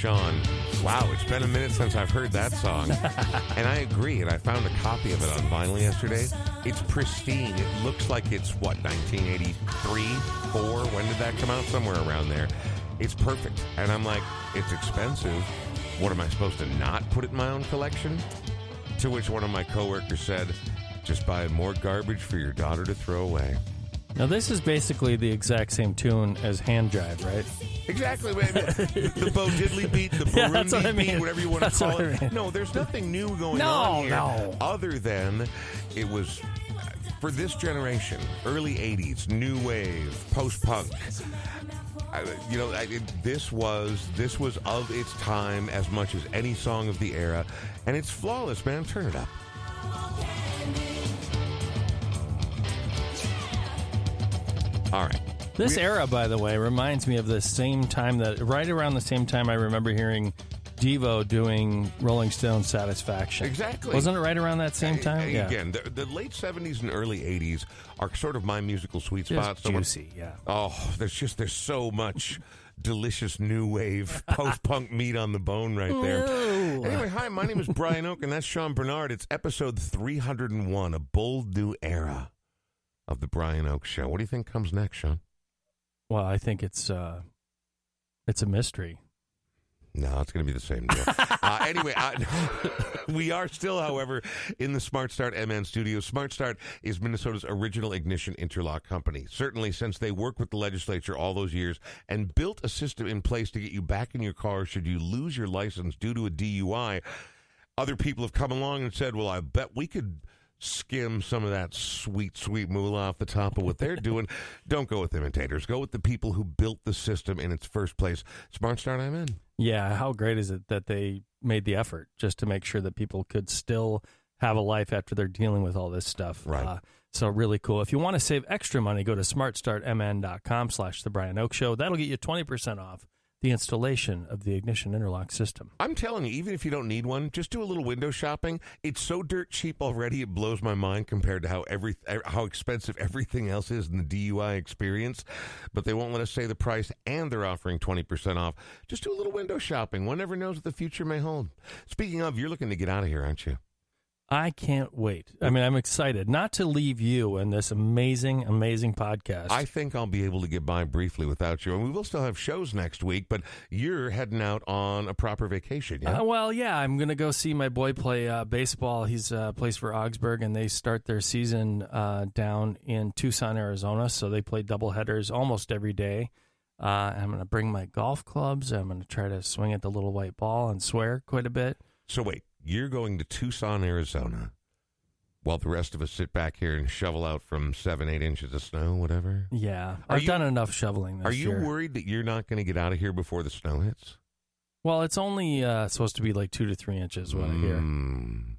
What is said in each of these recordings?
Sean. Wow, it's been a minute since I've heard that song. and I agree, and I found a copy of it on vinyl yesterday. It's pristine. It looks like it's, what, 1983, 4? When did that come out? Somewhere around there. It's perfect. And I'm like, it's expensive. What am I supposed to not put it in my own collection? To which one of my coworkers said, just buy more garbage for your daughter to throw away. Now, this is basically the exact same tune as Hand Jive, right? Exactly. the Bo Diddley beat, the Burundi Yeah, that's what I mean. beat, whatever you want to That's call what I it. mean. No, there's nothing new going No, on here. no. Other than it was for this generation, early '80s, new wave, post-punk. I- You know, I, it, this was this was of its time as much as any song of the era, and it's flawless, man. Turn it up. All right. This We- era, by the way, reminds me of the same time that, right around the same time I remember hearing Devo doing Rolling Stone Satisfaction. Exactly. Wasn't it right around that same time? a- yeah. Again, the, the late 70s and early 80s are sort of my musical sweet Just spot. So when- juicy, yeah. Oh, there's just there's so much delicious new wave post punk meat on the bone right there. Anyway, hi, my name is Brian Oak, and that's Sean Bernard. It's episode 301, a bold new era of the Brian Oak Show. What do you think comes next, Sean? Well, I think it's uh, it's a mystery. No, it's going to be the same deal. uh, anyway, uh, we are still, however, in the Smart Start MN studio. Smart Start is Minnesota's original ignition interlock company. Certainly, since they worked with the legislature all those years and built a system in place to get you back in your car should you lose your license due to a DUI, other people have come along and said, well, I bet we could skim some of that sweet, sweet moolah off the top of what they're doing. Don't go with imitators. Go with the people who built the system in its first place. Smart Start, I'm in. Yeah, how great is it that they made the effort just to make sure that people could still have a life after they're dealing with all this stuff. Right. Uh, so really cool. If you want to save extra money, go to smartstartmn.com slash the Brian Oak Show. That'll get you 20% off the installation of the ignition interlock system. I'm telling you, even if you don't need one, just do a little window shopping. It's so dirt cheap already; it blows my mind compared to how every how expensive everything else is in the DUI experience. But they won't let us say the price, and they're offering twenty percent off. Just do a little window shopping. One never knows what the future may hold. Speaking of, you're looking to get out of here, aren't you? I can't wait. I mean, I'm excited not to leave you and this amazing, amazing podcast. I think I'll be able to get by briefly without you, and we will still have shows next week. But you're heading out on a proper vacation, yeah? Uh, well, yeah, I'm going to go see my boy play uh, baseball. He's uh, plays for Augsburg, and they start their season uh, down in Tucson, Arizona. So they play double headers almost every day. Uh, I'm going to bring my golf clubs. I'm going to try to swing at the little white ball and swear quite a bit. So wait, you're going to Tucson, Arizona, while the rest of us sit back here and shovel out from seven, eight inches of snow, whatever. Yeah, Are I've you- done enough shoveling this Are you year. worried that you're not going to get out of here before the snow hits? Well, it's only uh, supposed to be like two to three inches. What I hear. Mm.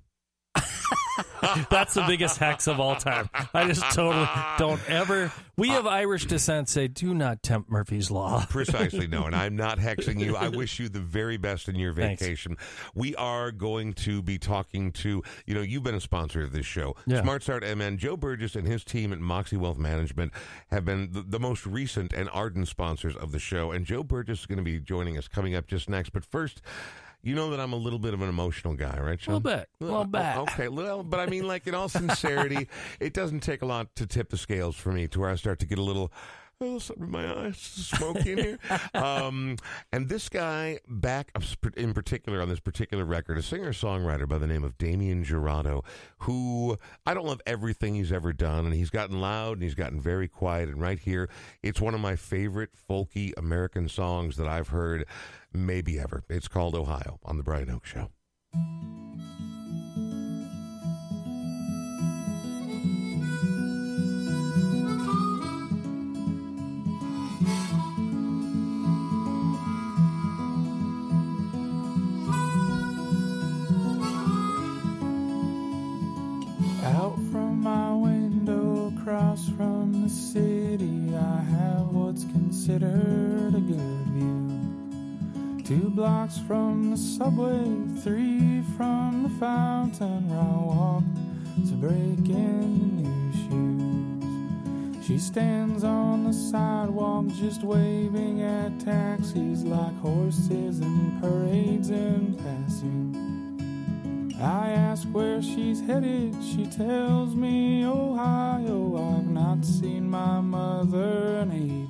That's the biggest hex of all time. I just totally don't ever. We have uh, Irish descent say, "Do not tempt Murphy's law." Precisely no, and I'm not hexing you. I wish you the very best in your Thanks. vacation. We are going to be talking to you know you've been a sponsor of this show, Yeah. Smart Start MN. Joe Burgess and his team at Moxie Wealth Management have been the, the most recent and ardent sponsors of the show, and Joe Burgess is going to be joining us coming up just next. But first. You know that I'm a little bit of an emotional guy, right, A Sean? little bit, a little bit. Okay, well, but I mean, like in all sincerity, it doesn't take a lot to tip the scales for me to where I start to get a little. My eyes, smoky in here. um, and this guy, back in particular on this particular record, a singer songwriter by the name of Damien Jurado, who I don't love everything he's ever done, and he's gotten loud and he's gotten very quiet. And right here, it's one of my favorite folky American songs that I've heard maybe ever. It's called Ohio on The Brian Oak Show. Across from the city, I have what's considered a good view. Two blocks from the subway, three from the fountain where I to break in new shoes. She stands on the sidewalk just waving at taxis like horses and parades in passing. I ask where she's headed, she tells me Ohio. I've not seen my mother in ages.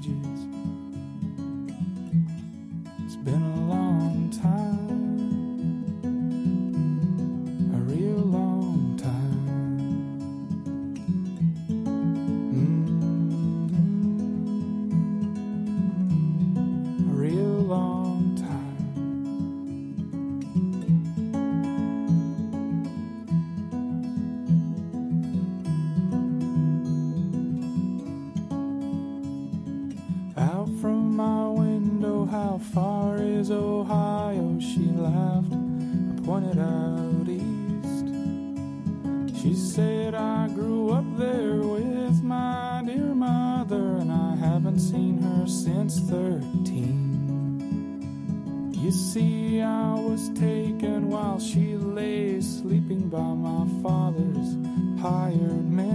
Father's hired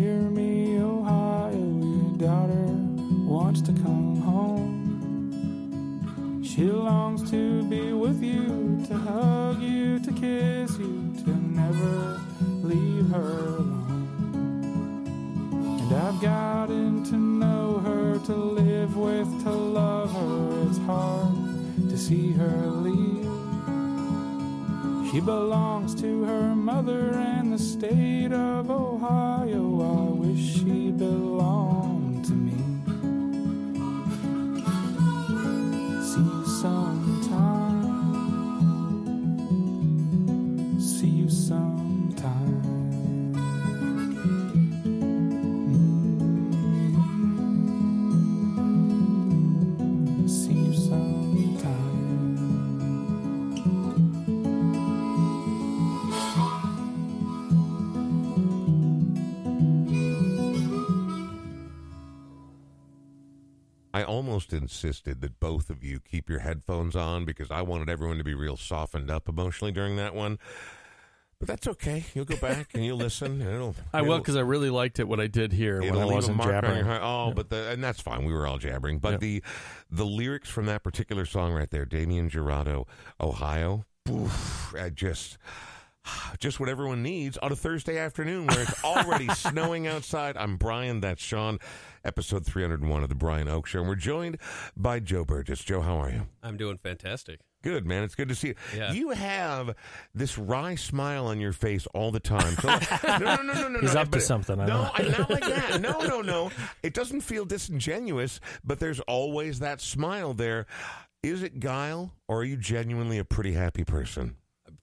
hear me, Ohio. Your daughter wants to come home. She longs to be with you, to hug you, to kiss you, to never leave her alone. And I've gotten to know her, to live with, to love her. It's hard to see her leave. She belongs to her mother and the state of Ohio. I wish she belonged to me. See insisted that both of you keep your headphones on because I wanted everyone to be real softened up emotionally during that one. But that's okay. You'll go back and you'll listen. And it'll, I will because I really liked it what I did here when I wasn't mark on your jabbering. Oh, but the and that's fine. We were all jabbering, but Yeah. the the lyrics from that particular song right there, Damien Jurado, Ohio, oof, I just just what everyone needs on a Thursday afternoon where it's already snowing outside. I'm Brian. That's Sean. Episode 301 of the Brian Oak Show, and we're joined by Joe Burgess. Joe, how are you? I'm doing fantastic. Good man, it's good to see you. Yeah. You have this wry smile on your face all the time. So, no, no, no, no, no. He's no, up to something, I no, know. I, not like that. No, no, no. It doesn't feel disingenuous, but there's always that smile there. Is it guile, or are you genuinely a pretty happy person?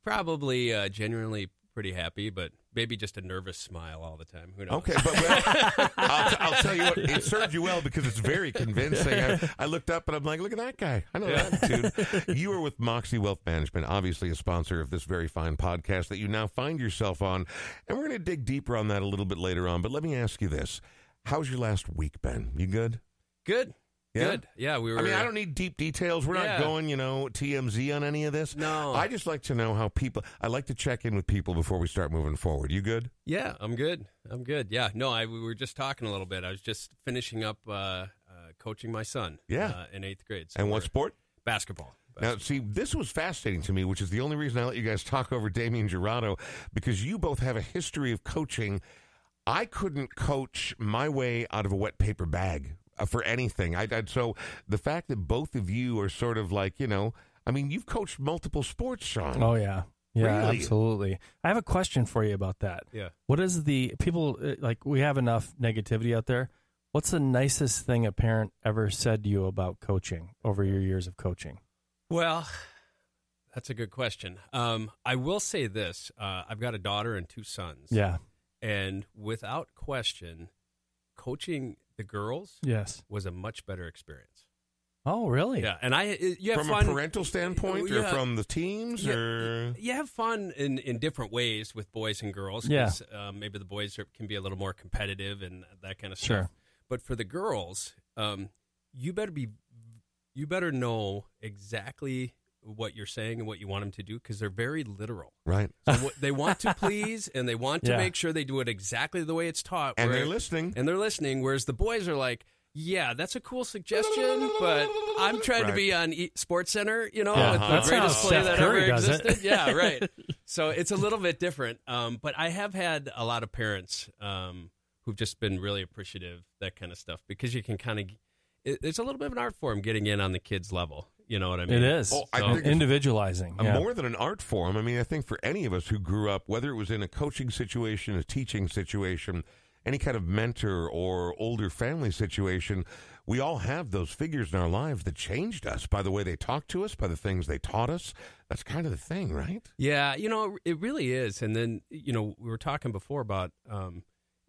Probably uh, genuinely pretty happy, but maybe just a nervous smile all the time. Who knows? Okay, but well, I'll, t- I'll tell you what, it served you well because it's very convincing. I, I looked up and I'm like, look at that guy. I know that dude. You are with Moxie Wealth Management, obviously a sponsor of this very fine podcast that you now find yourself on. And we're going to dig deeper on that a little bit later on. But let me ask you this How's your last week been? You good? Good. Yeah? Good. Yeah, we were. I mean, I don't need deep details. We're not going, you know, TMZ on any of this. No. I just like to know how people, I like to check in with people before we start moving forward. You good? Yeah, I'm good. I'm good. Yeah. No, I we were just talking a little bit. I was just finishing up uh, uh, coaching my son. Yeah. Uh, in eighth grade. So And what we're- sport? Basketball. Now, see, this was fascinating to me, which is the only reason I let you guys talk over Damien Jurado, because you both have a history of coaching. I couldn't coach my way out of a wet paper bag uh, for anything. I, I so the fact that both of you are sort of like, you know, I mean, you've coached multiple sports, Sean. Oh yeah, yeah, Really? absolutely. I have a question for you about that. Yeah. What is the people uh, like? We have enough negativity out there. What's the nicest thing a parent ever said to you about coaching over your years of coaching? Well, that's a good question. Um, I will say this: uh, I've got a daughter and two sons. Yeah. and without question, coaching the girls Yes. was a much better experience. Oh, really? Yeah, and I you have from fun. a parental standpoint, or Yeah. from the teams, Yeah, or you have fun in, in different ways with boys and girls. Yeah. 'cause, um, maybe the boys are, can be a little more competitive and that kind of stuff. Sure. stuff. But for the girls, um, you better be, you better know exactly what you're saying and what you want them to do because they're very literal. right? So what, they want to please and they want to Yeah. make sure they do it exactly the way it's taught. And where- they're listening. and they're listening. Whereas the boys are like, "Yeah, that's a cool suggestion, but I'm trying to be on e- SportsCenter, you know, Yeah, with the that's greatest play Steph that Curry ever existed." Yeah, right. So it's a little bit different. Um, but I have had a lot of parents um, who've just been really appreciative that kind of stuff because you can kind of. It, it's a little bit of an art form getting in on the kids' level. You know what I mean? It is. Oh, I So, think individualizing. Yeah. More than an art form. I mean, I think for any of us who grew up, whether it was in a coaching situation, a teaching situation, any kind of mentor or older family situation, we all have those figures in our lives that changed us by the way they talked to us, by the things they taught us. That's kind of the thing, right? Yeah, you know, it really is. And then, you know, we were talking before about, um,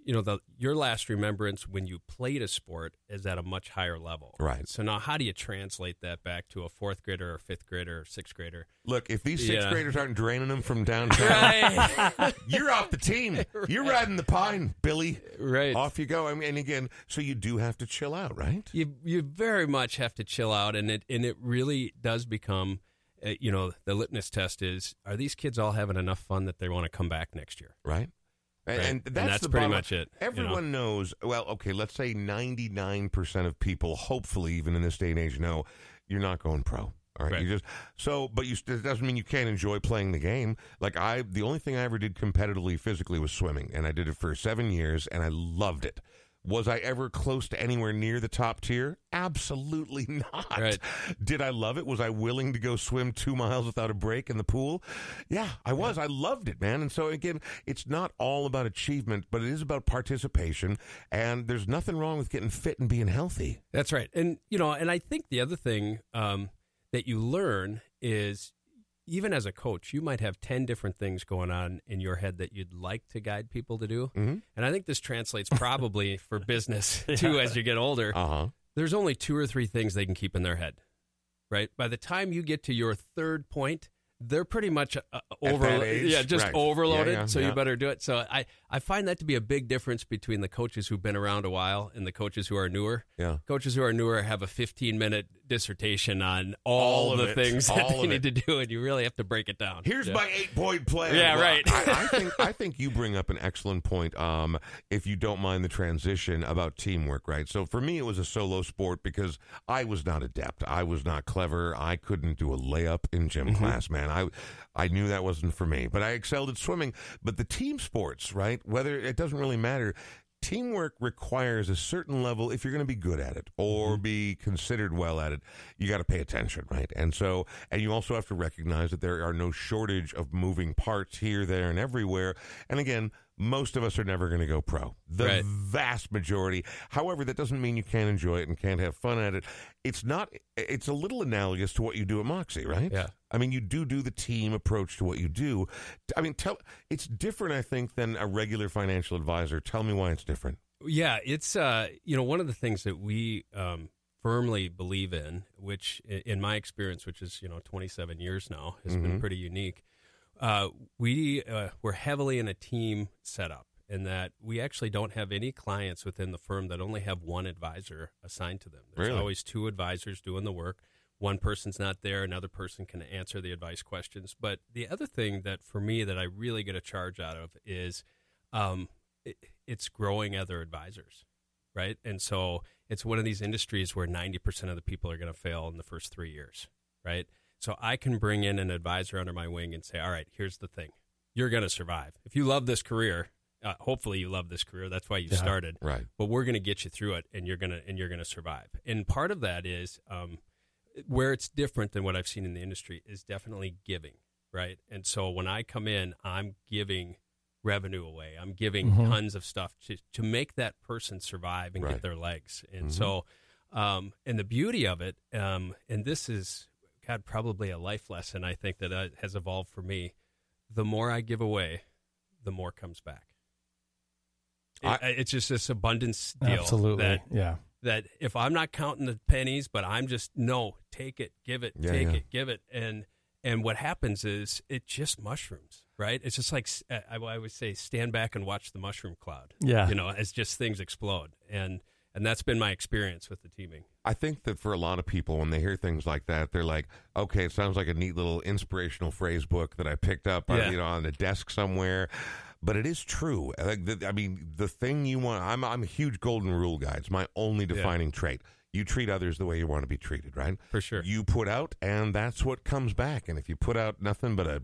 you know, the your last remembrance when you played a sport is at a much higher level. Right. So now, how do you translate that back to a fourth grader or fifth grader or sixth grader? Look, if these sixth Yeah. graders aren't draining them from downtown, Right. you're off the team. You're riding the pine, Billy. right. Off you go. I mean, and again, so you do have to chill out, right? You you very much have to chill out, and it and it really does become. Uh, you know, the litmus test is: Are these kids all having enough fun that they want to come back next year? right? And, Right. and And that's, that's the pretty bottom- much it, you know? Everyone knows. Well, okay, let's say ninety-nine percent of people, hopefully, even in this day and age, know you're not going pro. All right, Right. you just so, but you it doesn't mean you can't enjoy playing the game. Like I, the only thing I ever did competitively, physically, was swimming, and I did it for seven years, and I loved it. Was I ever close to anywhere near the top tier? Absolutely not. Right. Did I love it? Was I willing to go swim two miles without a break in the pool? Yeah, I was. I loved it, man. And so, again, it's not all about achievement, but it is about participation. And there's nothing wrong with getting fit and being healthy. That's right. And you know, and I think the other thing um, that you learn is even as a coach, you might have 10 different things going on in your head that you'd like to guide people to do. Mhm. And I think this translates probably for business too as you get older. Uh huh. There's only two or three things they can keep in their head. Right? By the time you get to your third point, they're pretty much uh, over age? yeah, just Right. overloaded, Yeah, yeah, so yeah. you better do it. So I I find that to be a big difference between the coaches who've been around a while and the coaches who are newer Yeah. coaches who are newer have a 15 minute dissertation on all, All of the it. things that they need to do, and you really have to break it down. Here's Yeah. my eight point plan. Yeah, right. I, I think I think you bring up an excellent point. Um, if you don't mind the transition about teamwork, right? So for me, it was a solo sport because I was not adept. I was not clever. I couldn't do a layup in gym Mm-hmm. class, man. I I knew that wasn't for me. But I excelled at swimming. But the team sports, right? Whether it doesn't really matter. Teamwork requires a certain level if you're going to be good at it or Mm-hmm. be considered well at it. You got to pay attention, right? And so, and you also have to recognize that there are no shortage of moving parts here, there, and everywhere. And again, most of us are never going to go pro. The Right. vast majority. However, that doesn't mean you can't enjoy it and can't have fun at it. It's not. It's a little analogous to what you do at Moxie, right? Yeah. I mean, you do do the team approach to what you do. I mean, tell it's different, I think, than a regular financial advisor. Tell me why it's different. Yeah, it's uh, you know one of the things that we um, firmly believe in, which in my experience, which is you know 27 years now, has been Mhm. pretty unique. Uh, we uh, we're heavily in a team setup, in that we actually don't have any clients within the firm that only have one advisor assigned to them. There's Really? always two advisors doing the work. One person's not there, another person can answer the advice questions. But the other thing that for me that I really get a charge out of is um, it, it's growing other advisors, right? And so it's one of these industries where 90% of the people are going to fail in the first three years, right? So I can bring in an advisor under my wing and say, all right, here's the thing. You're going to survive. If you love this career, uh, hopefully you love this career. That's why you Yeah. started Right. but we're going to get you through it and you're going to and you're going to survive and part of that is um, where it's different than what i've seen in the industry is definitely giving right and so when i come in i'm giving revenue away. I'm giving Mhm. tons of stuff to to make that person survive and Right. get their legs. And Mhm. so, um, and the beauty of it, um, and this is God probably a life lesson I think that uh, has evolved for me. The more I give away, the more comes back. It- I- it's just this abundance deal. Absolutely. That, yeah. that if I'm not counting the pennies, but I'm just no, take it, give it, Yeah, take yeah. it, give it, and and what happens is it just mushrooms, right? It's just like I would say, stand back and watch the mushroom cloud. Yeah. you know, as just things explode, and and that's been my experience with the teaming. I think that for a lot of people, when they hear things like that, they're like, "Okay, it sounds like a neat little inspirational phrase book that I picked up, on, Yeah. you know, on a desk somewhere." But it is true. I mean, the thing you want. I'm I'm a huge golden rule guy. It's my only defining trait. You treat others the way you want to be treated, right? For sure. You put out, and that's what comes back. And if you put out nothing but a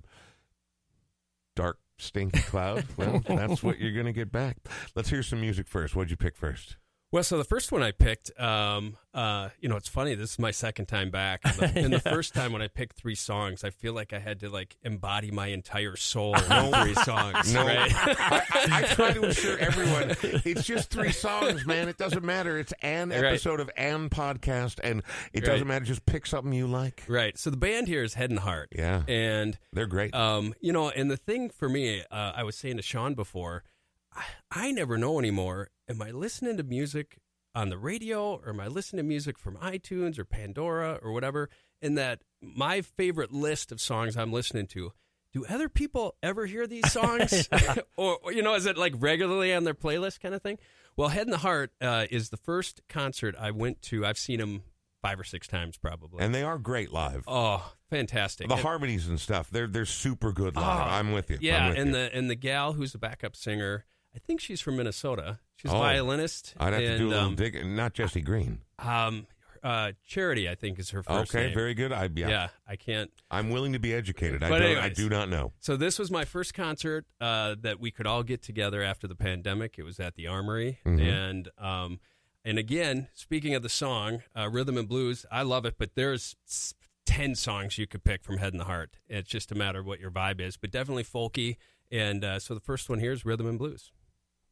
dark, stinky cloud, well, that's what you're going to get back. Let's hear some music first. What'd you pick first? Well, so the first one I picked, um, uh, you know, it's funny. This is my second time back, and the, and the first time when I picked three songs, I feel like I had to like embody my entire soul in three songs. No, right? I, I, I try to assure everyone it's just three songs, man. It doesn't matter. It's an Right. episode of an podcast, and it Right. doesn't matter. Just pick something you like. right. So the band here is Head and Heart, Yeah, and they're great. Um, you know, and the thing for me, uh, I was saying to Sean before, I, I never know anymore. Am I listening to music on the radio or am I listening to music from iTunes or Pandora or whatever? And that my favorite list of songs I'm listening to, do other people ever hear these songs? or, or, you know, is it like regularly on their playlist kind of thing? Well, Head and the Heart uh, is the first concert I went to. I've seen them five or six times probably. and they are great live. oh, fantastic. the And- harmonies and stuff, they're they're super good live. Oh, I'm with you. Yeah, with and you. the and the gal who's the backup singer, I think she's from Minnesota. She's a Oh. violinist. I'd have and, to do a little um, digging. Not Jesse Green. um, uh, Charity, I think, is her first Okay, name. very good. I yeah. yeah, I can't. I'm willing to be educated. I But don't. I anyways. do not know. So this was my first concert uh, that we could all get together after the pandemic. It was at the Armory, Mhm. and um, and again, speaking of the song, uh, rhythm and blues, I love it. But there's s- ten songs you could pick from Head and the Heart. It's just a matter of what your vibe is, but definitely folky. And uh, so the first one here is rhythm and blues.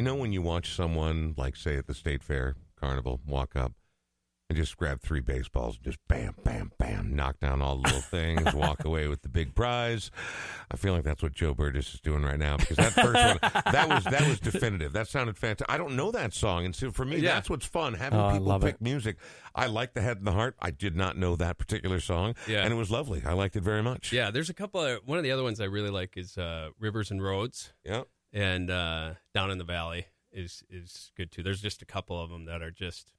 You know when you watch someone, like say at the state fair, carnival, walk up and just grab three baseballs, and just bam, bam, bam, knock down all the little things, walk away with the big prize. I feel like that's what Joe Burgess is doing right now because that first one, that was that was definitive. That sounded fantastic. I don't know that song, and so for me, Yeah. that's what's fun having Oh, people pick it. music. I like the head and the heart. I did not know that particular song, Yeah. and it was lovely. I liked it very much. Yeah, there's a couple of one of the other ones I really like is uh, Rivers and Roads, yeah. And uh, Down in the Valley is is good too. There's just a couple of them that are just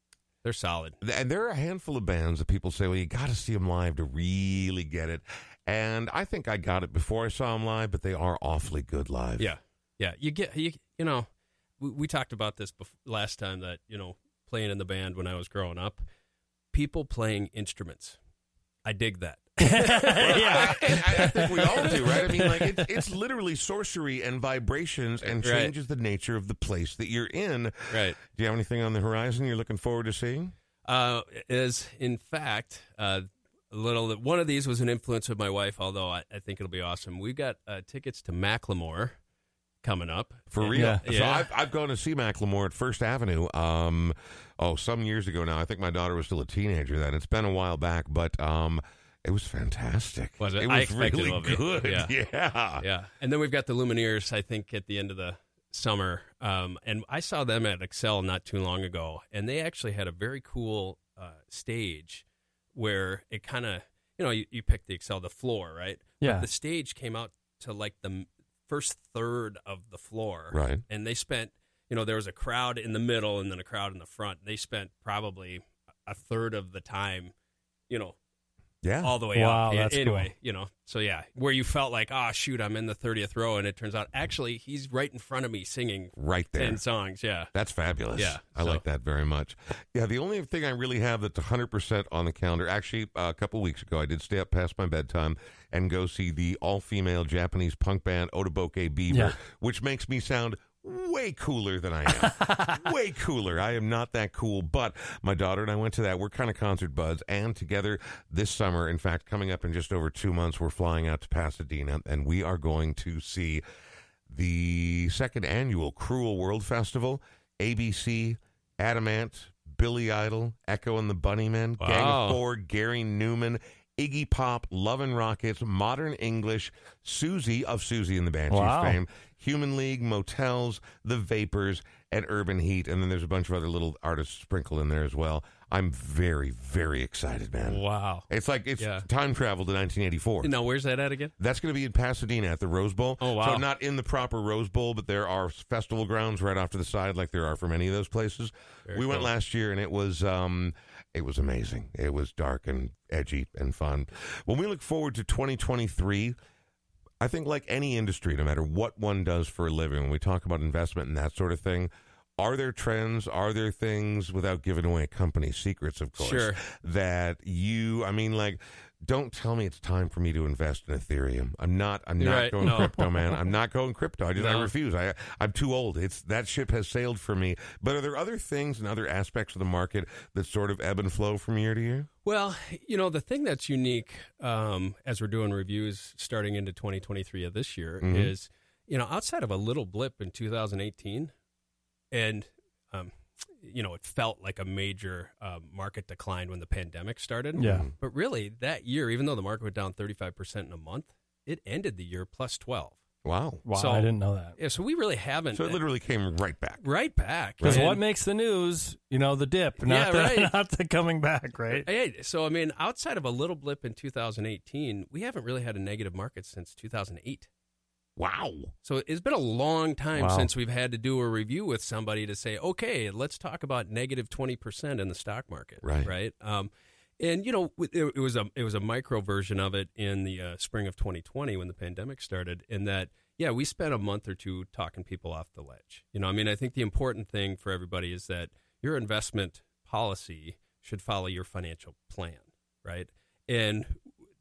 they're solid. And there are a handful of bands that people say, well, you got to see them live to really get it. And I think I got it before I saw them live, but they are awfully good live. Yeah, yeah. You get you you know we, we talked about this bef- last time that you know playing in the band when I was growing up, people playing instruments. I dig that. Yeah. I, I, think we all do, right? I mean, like, it's, it's literally sorcery and vibrations and Right. changes the nature of the place that you're in. right. Do you have anything on the horizon you're looking forward to seeing? Uh, is in fact uh, a little. One of these was an influence of my wife, although I, I think it'll be awesome. We've got uh, tickets to Macklemore coming up For real. Yeah. So Yeah. I've, I've gone to see Macklemore at First Avenue. Um, oh, some years ago now. I think my daughter was still a teenager then. It's been a while back, but um, it was fantastic. Was it? It I was expected really it good. Yeah. yeah. yeah. And then we've got the Lumineers. I think at the end of the summer, um, and I saw them at Xcel not too long ago, and they actually had a very cool uh, stage where it kind of you know you, you pick the Xcel the floor right. Yeah. But the stage came out to like the first third of the floor. Right. and they spent you know there was a crowd in the middle and then a crowd in the front they spent probably a third of the time you know Yeah. all the way Wow, up that's anyway cool. you know so yeah where you felt like oh shoot i'm in the 30th row and it turns out actually he's right in front of me singing right there. 10 songs yeah That's fabulous. Yeah, I so- like that very much. Yeah, the only thing I really have that's 100% on the calendar, actually, uh, a couple weeks ago, I did stay up past my bedtime and go see the all female Japanese punk band Otoboke Beaver, Yeah. which makes me sound way cooler than I am. way cooler. I am not that cool, but my daughter and I went to that. We're kind of concert buds, and together this summer, in fact, coming up in just over two months, we're flying out to Pasadena, and we are going to see the second annual Cruel World Festival, ABC, Adam Ant, Billy Idol, Echo and the Bunnymen, Gang of Four, Gary Numan, Iggy Pop, Love and Rockets, Modern English, Siouxsie of Siouxsie and the Banshees Wow. fame, Human League, Motels, The Vapors, and Urban Heat. And then there's a bunch of other little artists sprinkled in there as well. I'm very, very excited, man. wow It's like it's Yeah. time travel to 1984. now where's that at again That's going to be in Pasadena at the Rose Bowl. Oh, wow. So not in the proper Rose Bowl, but there are festival grounds right off to the side, like there are for many of those places. Very we went last year, and it was um, it was amazing. It was dark and edgy and fun. When we look forward to 2023. I think, like any industry, no matter what one does for a living, when we talk about investment and that sort of thing, are there trends? Are there things, without giving away company secrets, of course, Sure. that you, I mean, like, don't tell me it's time for me to invest in Ethereum. I'm not. I'm not Right. going No. crypto, man. I'm not going crypto. I just I refuse. I I'm too old. It's that ship has sailed for me. But are there other things and other aspects of the market that sort of ebb and flow from year to year? Well, you know, the thing that's unique um, as we're doing reviews starting into 2023 of this year Mhm. is, you know, outside of a little blip in 2018, and, um, you know, it felt like a major um, market decline when the pandemic started. Yeah. But really, that year, even though the market went down 35% in a month, it ended the year plus 12. Wow. Wow, So- I didn't know that. Yeah, so we really haven't. So it literally came right back. right back. Because And- what makes the news? You know, the dip, not Yeah, the right. not the coming back, right? Hey, so I mean, outside of a little blip in 2018, we haven't really had a negative market since 2008. Wow. So it's been a long time Wow. since we've had to do a review with somebody to say, okay, let's talk about negative 20% in the stock market. Right. Right. Um, and you know, it, it was a it was a micro version of it in the uh, spring of 2020 when the pandemic started. In that, yeah, we spent a month or two talking people off the ledge. You know, I mean, I think the important thing for everybody is that your investment policy should follow your financial plan, right? And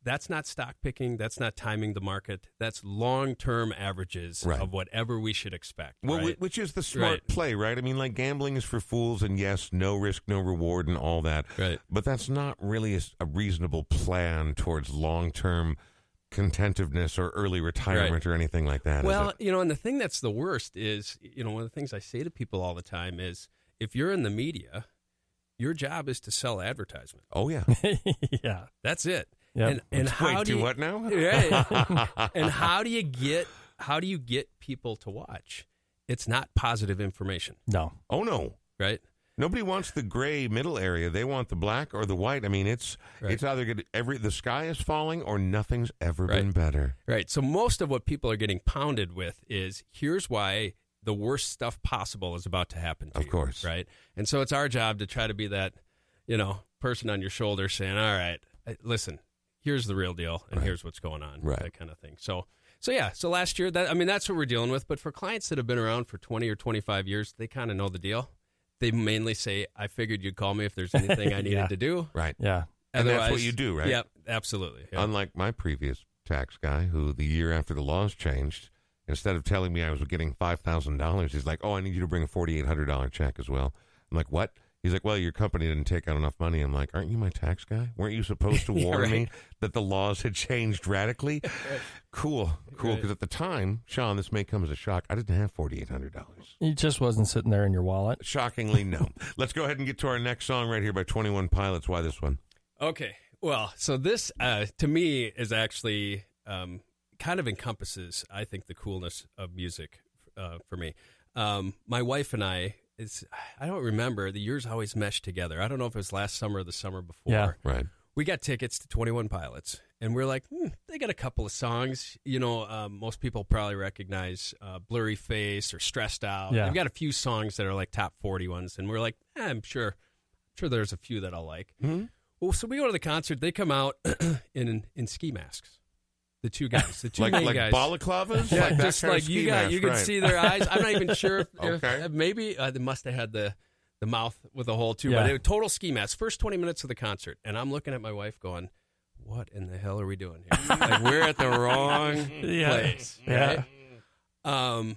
that's not stock picking. That's not timing the market. That's long term averages Right. of whatever we should expect. Well, right? which is the smart Right. play, right? I mean, like gambling is for fools, and yes, no risk, no reward, and all that. Right. But that's not really a reasonable plan towards long term contentiveness or early retirement or anything like that. Well, you know, and the thing that's the worst is, you know, one of the things I say to people all the time is if you're in the media, your job is to sell advertisement. oh yeah. yeah. That's it. Yep. And and Wait, how do do you, what now? Yeah. and how do you get how do you get people to watch? It's not positive information, No. oh no. right? Nobody wants the gray middle area. They want the black or the white. I mean, it's Right. it's either good, every the sky is falling or nothing's ever Right. been better. Right. So most of what people are getting pounded with is here's why the worst stuff possible is about to happen to Of you, course. Right. And so it's our job to try to be that, you know, person on your shoulder saying, All right, uh, listen, here's the real deal and Right. here's what's going on. Right. That kind of thing. So so yeah, so last year that I mean that's what we're dealing with. But for clients that have been around for twenty or twenty five years, they kind of know the deal. They mainly say, I figured you'd call me if there's anything I needed Yeah. to do. Right. Yeah. And that's what you do, right? Yep, absolutely. Yeah. Unlike my previous tax guy, who the year after the laws changed, instead of telling me I was getting five thousand dollars, he's like, "Oh, I need you to bring a forty eight hundred dollar check as well." I'm like, "What?" He's like, "Well, your company didn't take out enough money." I'm like, "Aren't you my tax guy? Weren't you supposed to Yeah, warn me that the laws had changed radically?" Cool, cool. Right. Because at the time, Sean, this may come as a shock. I didn't have forty eight hundred dollars. It just wasn't sitting there in your wallet. Shockingly, no. Let's go ahead and get to our next song right here by Twenty One Pilots. Why this one? Okay. Well, so this uh, to me is actually um, kind of encompasses, I think, the coolness of music uh, for me. Um, my wife and I, it's I don't remember the years always mesh together. I don't know if it was last summer or the summer before. Yeah. Right. We got tickets to Twenty One Pilots, and we're like, hmm, they got a couple of songs. You know, um, most people probably recognize uh, "Blurryface" or "Stressed Out." Yeah. They've got a few songs that are like top forty ones, and we're like, eh, I'm sure, I'm sure, there's a few that I'll like. Hmm? Well, so we go to the concert. They come out in in ski masks. The two guys, the two Like main like guys. balaclavas. yeah, like that just like you ski got, mask, you can right. see their eyes. I'm not even sure. If, if- Okay. maybe uh, they must have had the the mouth with a hole too. Yeah. But they were total ski mask. First 20 minutes of the concert, and I'm looking at my wife going, "What in the hell are we doing here? like we're at the wrong Yeah. place." Yeah. Right? Um,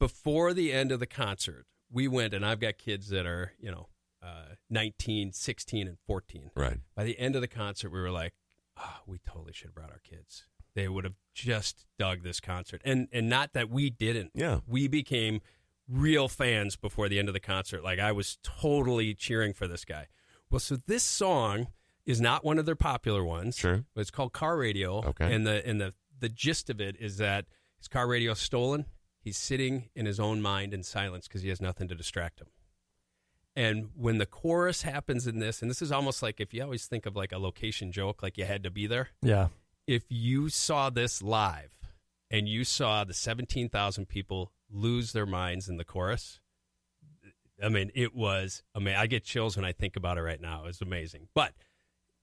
before the end of the concert, we went, and I've got kids that are you know uh, 19, 16, and 14 Right. by the end of the concert, we were like, oh, we totally should have brought our kids. They would have just dug this concert. And and not that we didn't. Yeah. We became real fans before the end of the concert. Like I was totally cheering for this guy. Well, so this song is not one of their popular ones. Sure. But it's called Car Radio. Okay. And the and the the gist of it is that his car radio stolen. He's sitting in his own mind in silence because he has nothing to distract him. And when the chorus happens in this, and this is almost like if you always think of like a location joke, like you had to be there. Yeah. If you saw this live and you saw the 17,000 people lose their minds in the chorus, I mean, it was amazing. I get chills when I think about it right now. It's amazing. But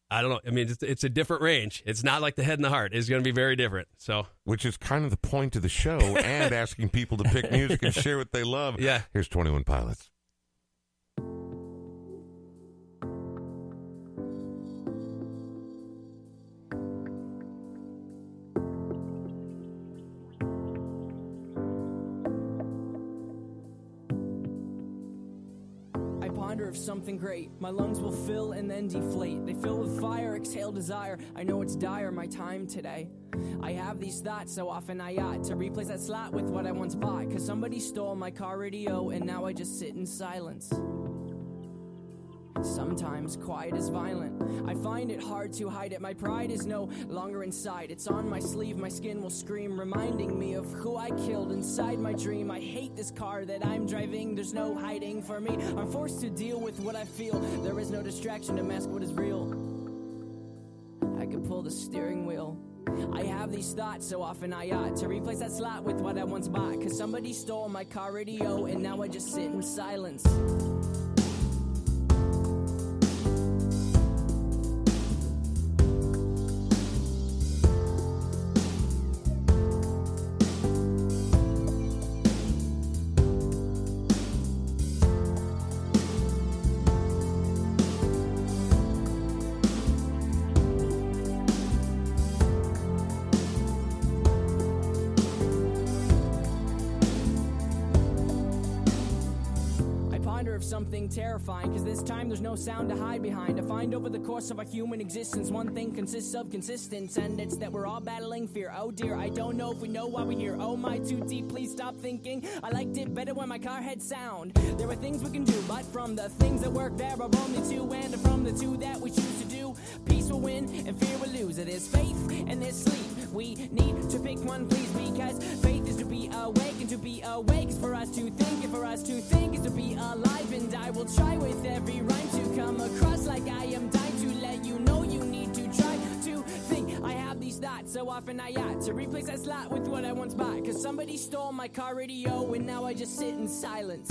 I don't know. I mean, it's, it's a different range. It's not like the head and the heart. It's going to be very different. So, which is kind of the point of the show and asking people to pick music and share what they love. Yeah. Here's 21 Pilots. Of something great. My lungs will fill and then deflate. They fill with fire, exhale desire. I know it's dire, my time today. I have these thoughts so often I ought to replace that slot with what I once bought. Cause somebody stole my car radio and now I just sit in silence. Sometimes quiet is violent. I find it hard to hide it. My pride is no longer inside. It's on my sleeve. My skin will scream, reminding me of who I killed inside my dream. I hate this car that I'm driving. There's no hiding for me. I'm forced to deal with what I feel. There is no distraction to mask what is real. I could pull the steering wheel. I have these thoughts so often I ought to replace that slot with what I once bought. Cause somebody stole my car radio and now I just sit in silence. This time there's no sound to hide behind. I find over the course of our human existence, one thing consists of consistence, and it's that we're all battling fear. Oh dear, I don't know if we know why we're here. Oh my, too deep, please stop thinking. I liked it better when my car had sound. There are things we can do, but from the things that work, there are only two, and from the two that we choose to do, peace will win and fear will lose. It is faith and there's sleep. We need to pick one, please, because faith awake, and to be awake is for us to think, and for us to think is to be alive. And I will try with every rhyme to come across like I am dying to let you know you need to try to think. I have these thoughts so often I ought to replace that slot with what I once bought. Cause somebody stole my car radio, and now I just sit in silence.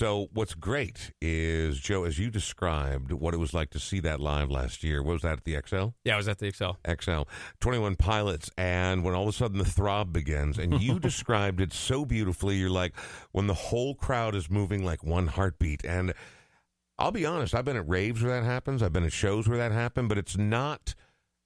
So what's great is Joe, as you described what it was like to see that live last year. What was that at the Xcel? Yeah, I was at the Xcel. Xcel, 21 pilots, and when all of a sudden the throb begins, and you described it so beautifully, you're like, when the whole crowd is moving like one heartbeat. And I'll be honest, I've been at raves where that happens, I've been at shows where that happened, but it's not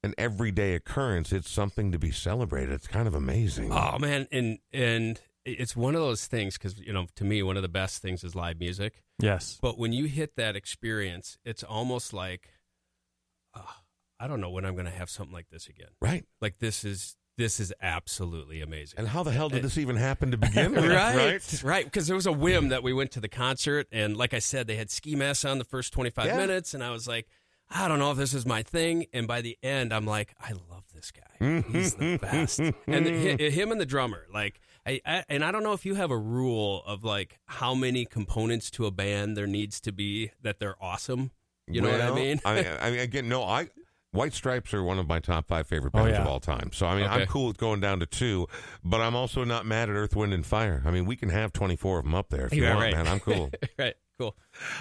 an everyday occurrence. It's something to be celebrated. It's kind of amazing. Oh man, and and it's one of those things because you know to me one of the best things is live music. Yes. But when you hit that experience, it's almost like uh, I don't know when I'm going to have something like this again. Right. Like this is this is absolutely amazing. And how the hell did this even happen to begin with? right, right, because there was a whim that we went to the concert, and like I said, they had ski masks on the first 25 Yeah. minutes, and I was like, I don't know if this is my thing. And by the end, I'm like, I love this guy. He's the best. And the, him and the drummer, like, I, I and I don't know if you have a rule of like how many components to a band there needs to be that they're awesome. You know what I mean? I, I mean, again, no, I. White Stripes are one of my top five favorite Oh, bands yeah. of all time. So I mean, I'm cool with going down to two, but I'm also not mad at Earth, Wind, and Fire. I mean, we can have 24 of them up there if you Yeah, want, right. man. I'm cool. right, cool.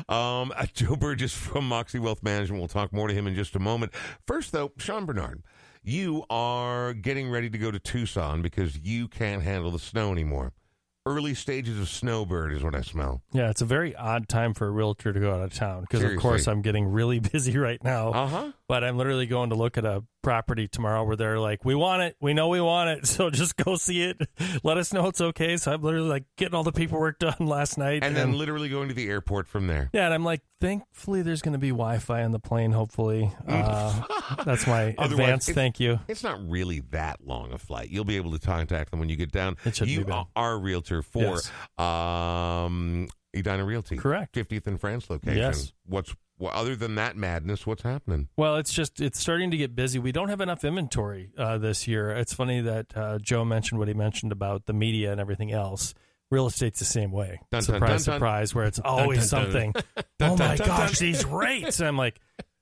um, Joe Burgess from Moxie Wealth Management. We'll talk more to him in just a moment. First, though, Sean Bernard, you are getting ready to go to Tucson because you can't handle the snow anymore. Early stages of snowbird is what I smell. Yeah, it's a very odd time for a realtor to go out of town because, of course, I'm getting really busy right now. Uh huh. But I'm literally going to look at a property tomorrow where they're like, "We want it. We know we want it. So just go see it. Let us know it's okay." So I'm literally like getting all the paperwork done last night, And then literally going to the airport from there. yeah, and I'm like, thankfully there's going to be Wi-Fi on the plane. Hopefully, uh, that's my advance. Thank you. It's not really that long a flight. You'll be able to contact them when you get down. It shouldn't you be bad. are a realtor for Yes. um, Edina Realty. Correct. 50th and France location. Yes. What's well, other than that madness? What's happening? Well, it's just it's starting to get busy. We don't have enough inventory uh, this year. It's funny that uh, Joe mentioned what he mentioned about the media and everything else. Real estate's the same way. Dun, dun, surprise, dun, dun. surprise, where it's always dun, dun. something. Dun, oh dun, my dun, gosh, dun. these rates! And I'm like,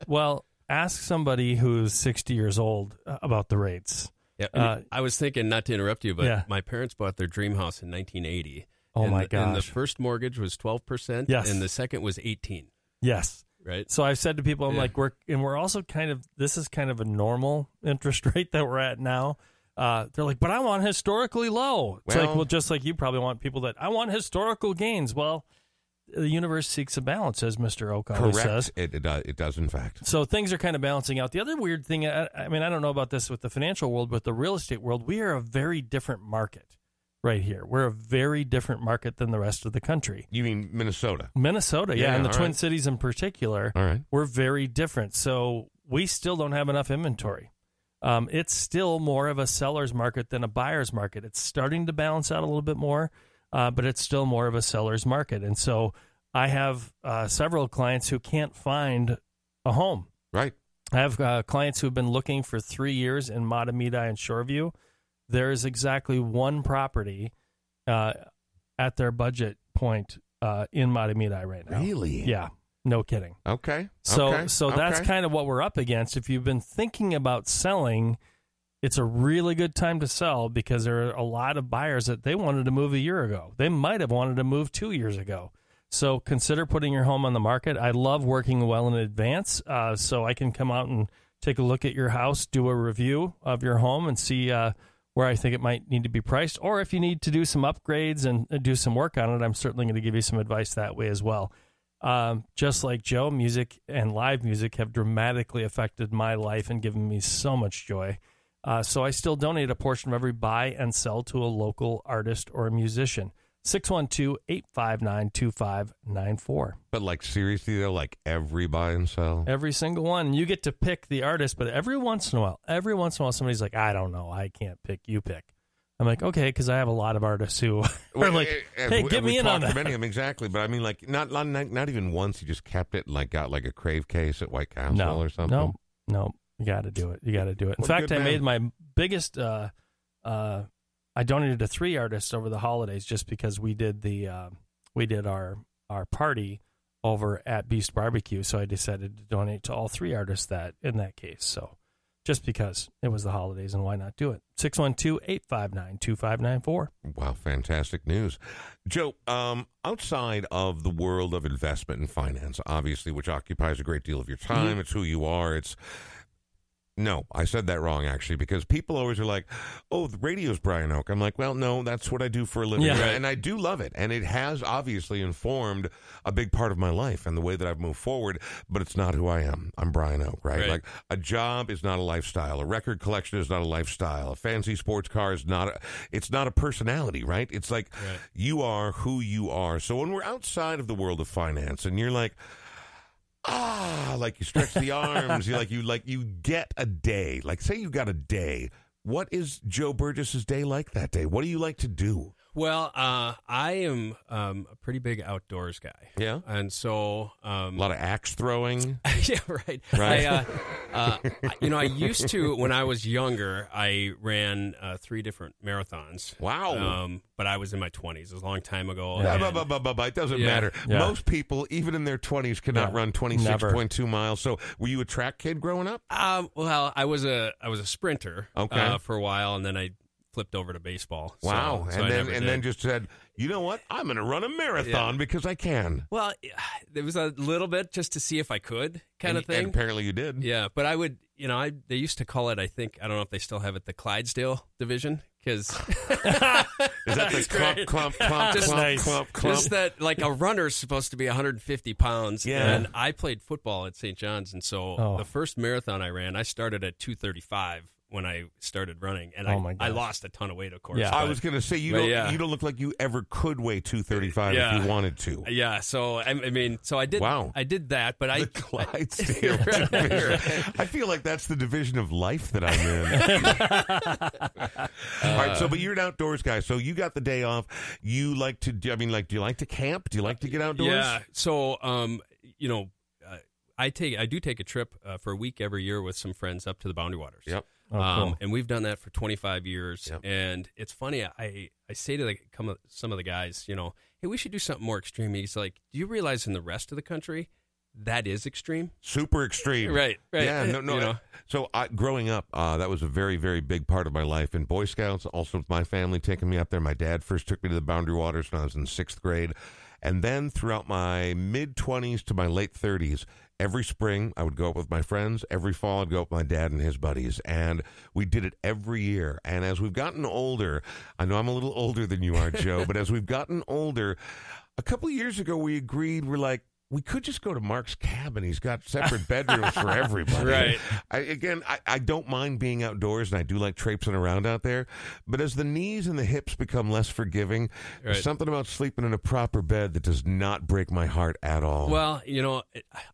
well, ask somebody who's 60 years old uh, about the rates. Yeah, and Uh, I was thinking not to interrupt you, but Yeah. my parents bought their dream house in 1980. Oh and my the, And the first mortgage was 12 percent. Yes. and the second was 18. Yes. Right. So I've said to people, I'm Yeah. like, we're and we're also kind of this is kind of a normal interest rate that we're at now. Uh, they're like, but I want historically low. It's like, Well- well, just like you probably want people that I want historical gains. Well, the universe seeks a balance, as Oake always Correct. says. It, it, does, it does, in fact. So things are kind of balancing out. The other weird thing, I, I mean, I don't know about this with the financial world, but the real estate world, we are a very different market right here. We're a very different market than the rest of the country. You mean Minnesota? Minnesota, yeah, Yeah, and the Twin right. Cities in particular, All right. we're very different. So we still don't have enough inventory. Um, it's still more of a seller's market than a buyer's market. It's starting to balance out a little bit more, uh, but it's still more of a seller's market. And so I have uh, several clients who can't find a home. Right. I have uh, clients who have been looking for three years in Mahtomedi and Shoreview. There is exactly one property uh, at their budget point uh, in Mahtomedi right now. Really? Yeah, no kidding. Okay. So okay. so that's okay. kind of what we're up against. If you've been thinking about selling, it's a really good time to sell because there are a lot of buyers that they wanted to move a year ago. They might have wanted to move two years ago. So consider putting your home on the market. I love working well in advance, uh, so I can come out and take a look at your house, do a review of your home, and see uh, where I think it might need to be priced. Or if you need to do some upgrades and uh, do some work on it, I'm certainly going to give you some advice that way as well. Um, just like Joe, music and live music have dramatically affected my life and given me so much joy. Uh, so I still donate a portion of every buy and sell to a local artist or a musician. 612 859 2594. But like seriously though, like every buy and sell. Every single one. You get to pick the artist, but every once in a while, every once in a while, somebody's like, I don't know. I can't pick. You pick. I'm like, okay, because I have a lot of artists who are like, eh, eh, hey, get me in on that. many of them, exactly. But I mean, like, not, not not even once. You just kept it, and, like, got like a crave case at White Castle no, or something. No, no, you got to do it. You got to do it. In Well, fact, I made my biggest. Uh, uh, I donated to three artists over the holidays just because we did the uh, we did our our party over at Beast Barbecue. So I decided to donate to all three artists that in that case. So just because it was the holidays and why not do it? 612-859-2594. Wow, fantastic news, Joe. Um, outside of the world of investment and finance, obviously, which occupies a great deal of your time, Mm-hmm. it's who you are. It's no, I said that wrong actually because people always are like, "Oh, the radio's Brian Oake." I'm like, "Well, no, that's what I do for a living, Yeah. And I do love it, and it has obviously informed a big part of my life and the way that I've moved forward. But it's not who I am. I'm Brian Oake, right? Right. Like a job is not a lifestyle, a record collection is not a lifestyle, a fancy sports car is not. A, it's not a personality, right? It's like Right. you are who you are. So when we're outside of the world of finance, and you're like ah, like you stretch the arms, you like you like you get a day. Like say you got a day. What is Joe Burgess's day like that day? What do you like to do? Well, uh, I am um, a pretty big outdoors guy. Yeah. And so, A um, lot of axe throwing. yeah, right. Right. I, uh, uh, you know, I used to when I was younger. I ran uh, three different marathons. Wow. Um, but I was in my twenties. It was a long time ago. Blah, and-. It doesn't Yeah. matter. Yeah. Most people, even in their 20s, cannot Yeah. run 26.2 miles. So, were you a track kid growing up? Um, well, I was a I was a sprinter. Okay. Uh, for a while, and then I flipped over to baseball. Wow. so I and then never and then just said, you know what? I'm going to run a marathon because I can. Well, it was a little bit just to see if I could, kind and, of thing. And apparently you did. Yeah, but I would, you know, I they used to call it. I think I don't know if they still have it, the Clydesdale division, because Is that the clump, clump, clump, Just clump, nice. clump, clump? just that like a runner's supposed to be 150 pounds. Yeah. and I played football at St. John's, and so Oh. the first marathon I ran, I started at 235 when I started running, and Oh I, my I gosh. lost a ton of weight, of course. Yeah. I was going to say you don't yeah. you don't look like you ever could weigh 235 Yeah. if you wanted to. yeah. So I, I mean, so I did. Wow. I did that, but I. the Clydesdale division. I feel like that's the division of life that I'm in. All right, so but you're an outdoors guy, so you got the day off. You like to? I mean, like, do you like to camp? Do you like to get outdoors? Yeah. So, um, you know, uh, I take I do take a trip uh, for a week every year with some friends up to the Boundary Waters. Yep. Oh, um, and we've done that for 25 years. Yep. And it's funny. I I say to the, come, some of the guys, you know, hey, we should do something more extreme. He's like, do you realize in the rest of the country that is extreme? Super extreme. Right. Right. Yeah, no, no. You know, So I, growing up, uh, that was a very, very big part of my life. In Boy Scouts, also with my family taking me up there. My dad first took me to the Boundary Waters when I was in sixth grade, and then throughout my mid twenties to my late thirties, every spring I would go up with my friends. Every fall I'd go up with my dad and his buddies, and we did it every year. And as we've gotten older, I know I'm a little older than you are, Joe, but as we've gotten older, a couple of years ago we agreed we're like. We could just go to Mark's cabin. He's got separate bedrooms for everybody. Right. I, again, I, I don't mind being outdoors, and I do like traipsing around out there. But as the knees and the hips become less forgiving, there's something about sleeping in a proper bed that does not break my heart at all. well, you know,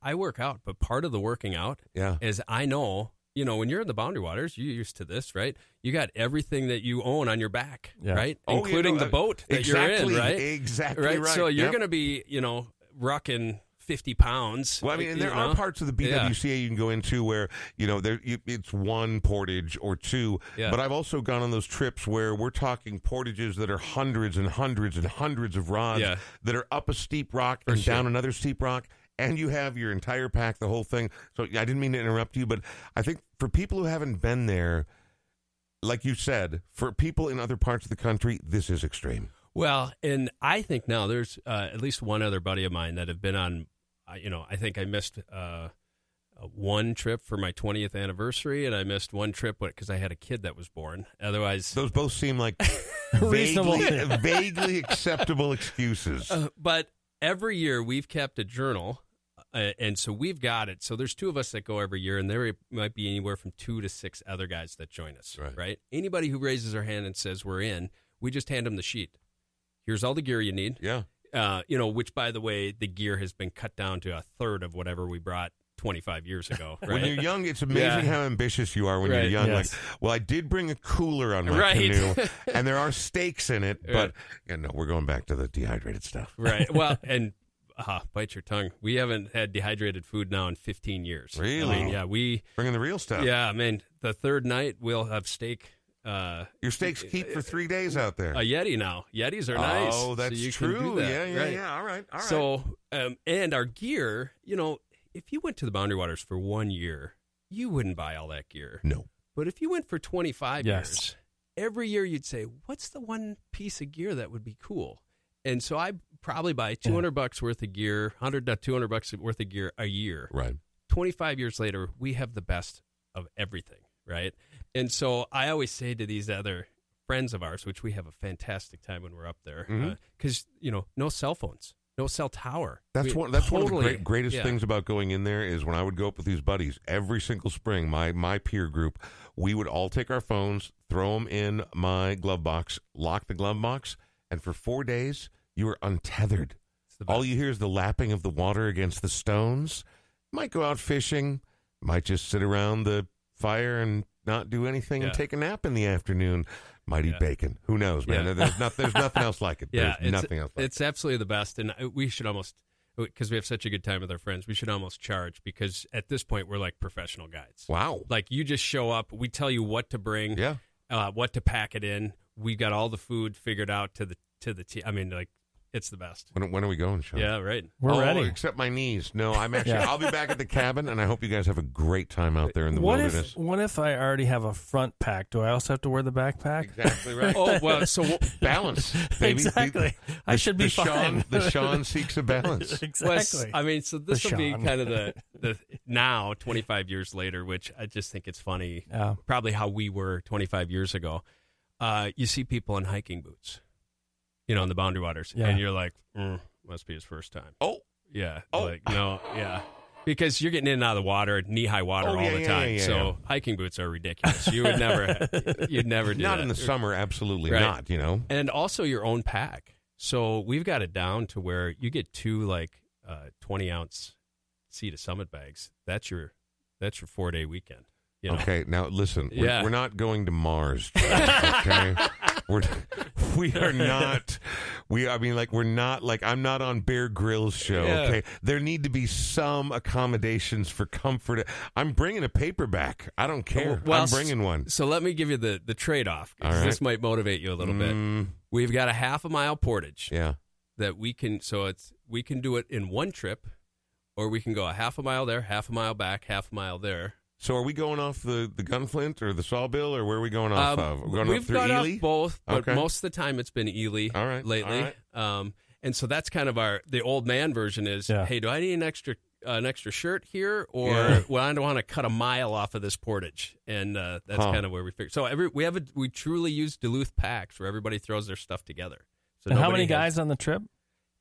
I work out, but part of the working out yeah, is I know, you know, when you're in the boundary waters, you're used to this, right? You got everything that you own on your back, Yeah. right? Oh, Including no, the uh, boat that exactly, you're in, right? Exactly right. right. So you're Yep. going to be, you know, rocking 50 pounds. Well, I mean, and there know? are parts of the Yeah. BWCA you can go into where you know there you, it's one portage or two. Yeah. But I've also gone on those trips where we're talking portages that are hundreds and hundreds and hundreds of rods Yeah. that are up a steep rock For and sure. down another steep rock. And you have your entire pack, the whole thing. So I didn't mean to interrupt you, but I think for people who haven't been there, like you said, for people in other parts of the country, this is extreme. Well, and I think now there's uh, at least one other buddy of mine that have been on. Uh, you know, I think I missed uh, uh, one trip for my 20th anniversary, and I missed one trip because I had a kid that was born. Otherwise, Those both seem like Reasonable. vaguely, vaguely acceptable excuses. Uh, but every year we've kept a journal, uh, and so we've got it. So there's two of us that go every year, and there might be anywhere from two to six other guys that join us. Right. Anybody who raises their hand and says we're in, we just hand them the sheet. Here's all the gear you need. yeah. Uh, you know, which by the way, the gear has been cut down to a third of whatever we brought 25 years ago. Right. When you're young, it's amazing Yeah. how ambitious you are when you're young. Yes. Like, well, I did bring a cooler on my Right. canoe, and there are steaks in it, but Right. yeah, no, we're going back to the dehydrated stuff. right. Well, and uh, bite your tongue. We haven't had dehydrated food now in 15 years. Really? I mean, yeah, we. Bringing the real stuff. Yeah, I mean, The third night we'll have steak. Uh, Your steaks keep for three days out there. a Yeti now. Yetis are nice. Oh, that's so you true. Can do that, yeah, yeah, right? yeah. All right, all right. So, um, and our gear, you know, if you went to the Boundary Waters for one year, you wouldn't buy all that gear. no, But if you went for 25 Yes. years, every year you'd say, what's the one piece of gear that would be cool? And so I probably buy 200 bucks worth of gear, 100 to 200 bucks worth of gear a year. right. 25 years later, we have the best of everything, right? And so I always say to these other friends of ours, which we have a fantastic time when we're up there, mm-hmm. uh, because, you know, no cell phones, no cell tower. That's We- one. That's one of the great, greatest yeah. things about going in there is when I would go up with these buddies every single spring. My my peer group, we would all take our phones, throw them in my glove box, lock the glove box, and for four days you are untethered. All you hear is the lapping of the water against the stones. Might go out fishing, might just sit around the fire and not do anything and take a nap in the afternoon. Might eat Yeah. bacon. Who knows, man? Yeah. There's, not, there's nothing else like it. Yeah, there's nothing else like it's absolutely the best, and we should almost because we have such a good time with our friends. We should almost charge because at this point we're like professional guides. Wow. Like you just show up, we tell you what to bring, Yeah. uh, what to pack it in. We got all the food figured out to the to the t- I mean, like it's the best. When, when are we going, Sean? Yeah, right. We're oh, ready. Except my knees. No, I'm actually. Yeah. I'll be back at the cabin, and I hope you guys have a great time out there in the What wilderness. if what if I already have a front pack? Do I also have to wear the backpack? Exactly right. Oh well, so balance, baby. exactly. I The- should be the fine. Sean, the Sean seeks a balance. exactly. I mean, so this The will be kind of the the now 25 years later, which I just think it's funny. Yeah. Probably how we were 25 years ago. Uh, you see people in hiking boots, you know, in the Boundary Waters, Yeah. and you're like, mm, must be his first time. Oh, Yeah. Oh. Like no. Yeah. because you're getting in and out of the water, knee high water Oh, all yeah, the time. yeah, yeah, so yeah. hiking boots are ridiculous. You would never, you'd never do it. Not that. in the summer, absolutely Right. not. You know. and also your own pack. So we've got it down to where you get two like uh, twenty ounce Sea to Summit bags. That's your that's your four day weekend. You know? Okay, now listen. We're, Yeah. we're not going to Mars. Okay, we're we are not. We I mean, like we're not like I'm not on Bear Grylls show. Yeah. Okay, there need to be some accommodations for comfort. I'm bringing a paperback. I don't care. Well, I'm bringing one. So let me give you the the trade off All right. this might motivate you a little bit. Mm, We've got a half a mile portage yeah. that we can. So it's we can do it in one trip, or we can go a half a mile there, half a mile back, half a mile there. So are we going off the the Gunflint or the Sawbill or where are we going off Um, of? We're going we've up through gone Ely. off both, but Okay. most of the time it's been Ely. All right, lately. all right. Um, and so that's kind of our the old man version is, Yeah. hey, do I need an extra uh, an extra shirt here, or Yeah. well, I don't want to cut a mile off of this portage, and uh, that's Huh. kind of where we figure. So every we have a we truly use Duluth packs where everybody throws their stuff together. So And how nobody many has- guys on the trip?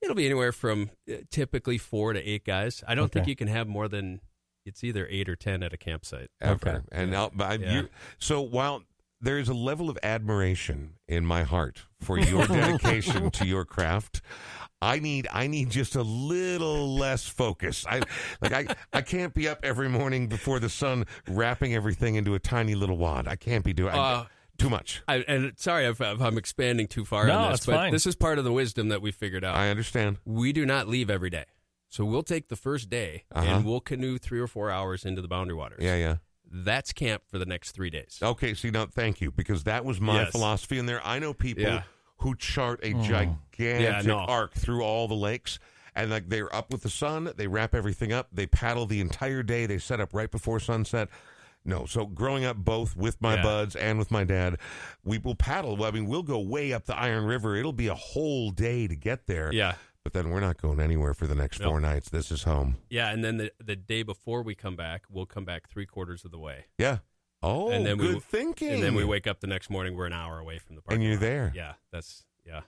It'll be anywhere from uh, typically four to eight guys. I don't think you can have more than it's either eight or ten at a campsite. ever. Okay. And I'll, but I- Yeah. you- so while there is a level of admiration in my heart for your dedication to your craft, I need I need just a little less focus. I like I I can't be up every morning before the sun wrapping everything into a tiny little wad. I can't be doing Uh, too much. I, and sorry if, if I'm expanding too far No, on this, it's but fine. this is part of the wisdom that we figured out. I understand. we do not leave every day. So we'll take the first day Uh-huh. and we'll canoe three or four hours into the boundary waters. Yeah, yeah. That's camp for the next three days. Okay, see now thank you because that was my Yes. philosophy in there. I know people Yeah. who chart a Mm. gigantic Yeah, no. arc through all the lakes and like they're up with the sun, they wrap everything up, they paddle the entire day, they set up right before sunset. No, so growing up both with my Yeah. buds and with my dad, we will paddle. Well, I mean, we'll go way up the Iron River. It'll be a whole day to get there. Yeah. But then we're not going anywhere for the next Nope. four nights. This is home. Yeah. And then the, the day before we come back, we'll come back three quarters of the way. Yeah. Oh, And then we good w- thinking. And then we wake up the next morning, we're an hour away from the park. And you're there. Yeah. That's, yeah.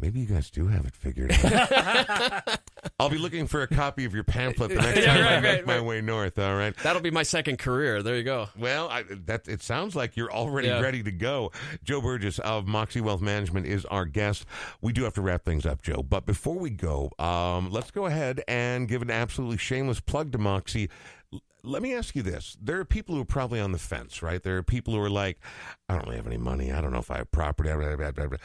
Maybe you guys do have it figured out. I'll be looking for a copy of your pamphlet the next Yeah, time I make right, my right. way north. All right. That'll be my second career. There you go. Well, I, that it sounds like you're already Yeah. ready to go. Joe Burgess of Moxie Wealth Management is our guest. We do have to wrap things up, Joe. But before we go, um, let's go ahead and give an absolutely shameless plug to Moxie. Let me ask you this. There are people who are probably on the fence, right? There are people who are like, I don't really have any money. I don't know if I have property. blah, blah, blah, blah.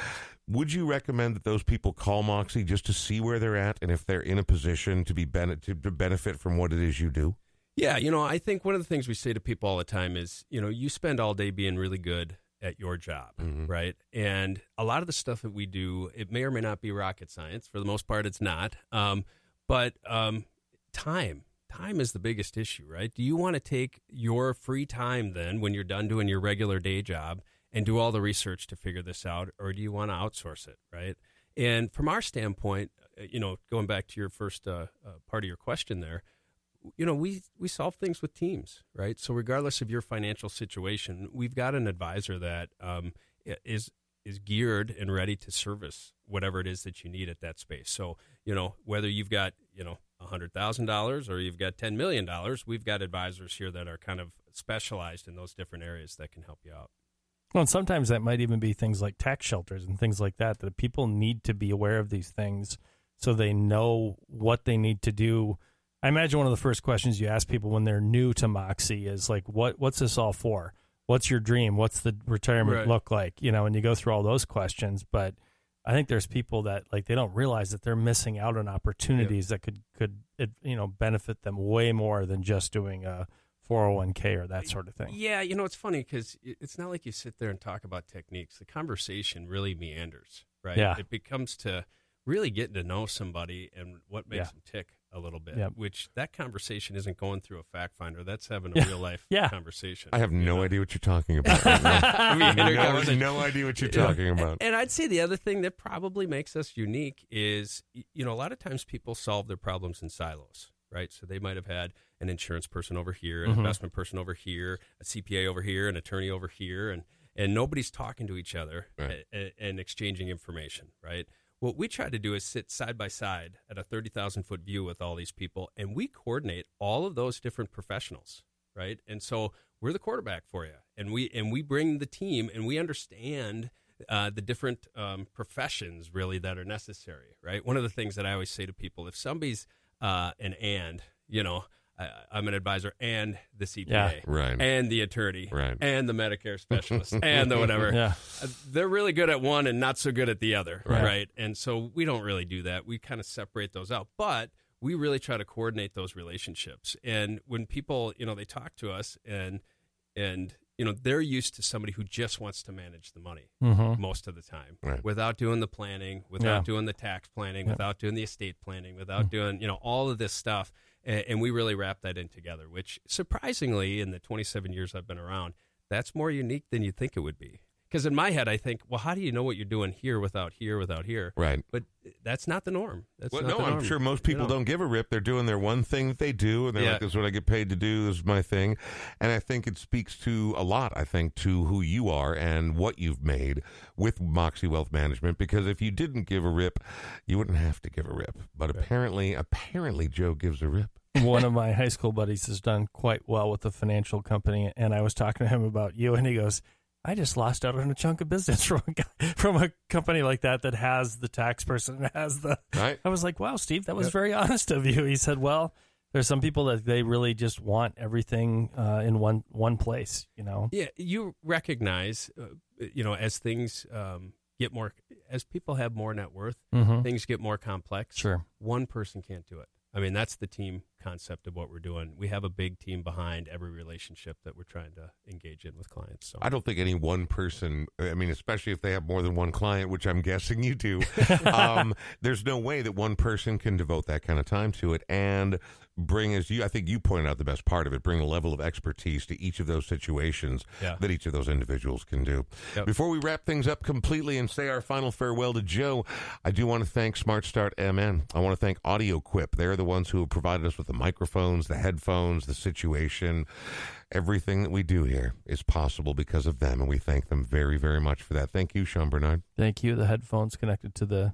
Would you recommend that those people call Moxie just to see where they're at and if they're in a position to be ben- to, to benefit from what it is you do? Yeah, you know, I think one of the things we say to people all the time is, you know, you spend all day being really good at your job, Mhm. right? And a lot of the stuff that we do, it may or may not be rocket science. For the most part, it's not. Um, but um, time, time is the biggest issue, right? Do you want to take your free time then when you're done doing your regular day job and do all the research to figure this out, or do you want to outsource it, right? And from our standpoint, uh, you know, going back to your first uh, uh, part of your question there, you know, we we solve things with teams, right? So regardless of your financial situation, we've got an advisor that um, is is geared and ready to service whatever it is that you need at that space. So you know, whether you've got you know hundred thousand dollars or you've got ten million dollars, we've got advisors here that are kind of specialized in those different areas that can help you out. Well, and sometimes that might even be things like tax shelters and things like that. That people need to be aware of these things so they know what they need to do. I imagine one of the first questions you ask people when they're new to Moxie is like, "What what's this all for? What's your dream? What's the retirement Right. look like?" You know, and you go through all those questions. But I think there's people that like they don't realize that they're missing out on opportunities that could could it, you know benefit them way more than just doing a 401k or that sort of thing. Yeah, you know, it's funny because it's not like you sit there and talk about techniques. The conversation really meanders, right? Yeah. It becomes to really getting to know somebody and what makes Yeah. them tick a little bit, Yep. which that conversation isn't going through a fact finder. That's having a Yeah. real life Yeah. conversation. I have no know? idea what you're talking about. right. I mean, no, conversation. no idea what you're talking about. And I'd say the other thing that probably makes us unique is, you know, a lot of times people solve their problems in silos, right? So they might have had an insurance person over here, an Mhm. investment person over here, a CPA over here, an attorney over here, and and nobody's talking to each other Right. a- a- and exchanging information, right? What we try to do is sit side by side at a 30,000 foot view with all these people, and we coordinate all of those different professionals, right? And so we're the quarterback for you, and we and we bring the team, and we understand uh, the different um, professions really that are necessary, right? One of the things that I always say to people, if somebody's uh, an and, you know, I, I'm an advisor and the CPA, Yeah. Right. and the attorney, Right. and the Medicare specialist, and the whatever. Yeah. Uh, They're really good at one and not so good at the other, Right. right? And so we don't really do that. We kind of separate those out, but we really try to coordinate those relationships. And when people, you know, they talk to us and and you know they're used to somebody who just wants to manage the money Mm-hmm. most of the time Right. without doing the planning, without Yeah. doing the tax planning, Yep. without doing the estate planning, without doing you know all of this stuff, and, and we really wrap that in together. Which surprisingly, in the 27 years I've been around, that's more unique than you think it would be. Because in my head, I think, well, how do you know what you're doing here without here without here? Right. But that's not the norm. That's Well, not no, the I'm sure most You people know? don't give a rip. They're doing their one thing that they do, and they're Yeah. like, "This is what I get paid to do. This is my thing." And I think it speaks to a lot. I think to who you are and what you've made with Moxie Wealth Management. Because if you didn't give a rip, you wouldn't have to give a rip. But apparently, apparently, Joe gives a rip. One of my high school buddies has done quite well with a financial company, and I was talking to him about you, and he goes, "I just lost out on a chunk of business from a guy, from a company like that that has the tax person and has the." Right. I was like, "Wow, Steve, that was Yep. very honest of you." He said, "Well." There's some people that they really just want everything uh, in one one place, you know. Yeah, you recognize, uh, you know, as things um, get more, as people have more net worth, Mm-hmm. things get more complex. Sure. One person can't do it. I mean, that's the team concept of what we're doing. We have a big team behind every relationship that we're trying to engage in with clients. So I don't think any one person, I mean, especially if they have more than one client, which I'm guessing you do, um, there's no way that one person can devote that kind of time to it and bring, as you, I think you pointed out the best part of it, bring a level of expertise to each of those situations Yeah. that each of those individuals can do. Yep. Before we wrap things up completely and say our final farewell to Joe, I do want to thank Smart Start MN. I want to thank Audio Quip. They're the ones who have provided us with the microphones, the headphones, the situation. Everything that we do here is possible because of them, and we thank them very, very much for that. Thank you, Sean Bernard. Thank you. The headphones connected to the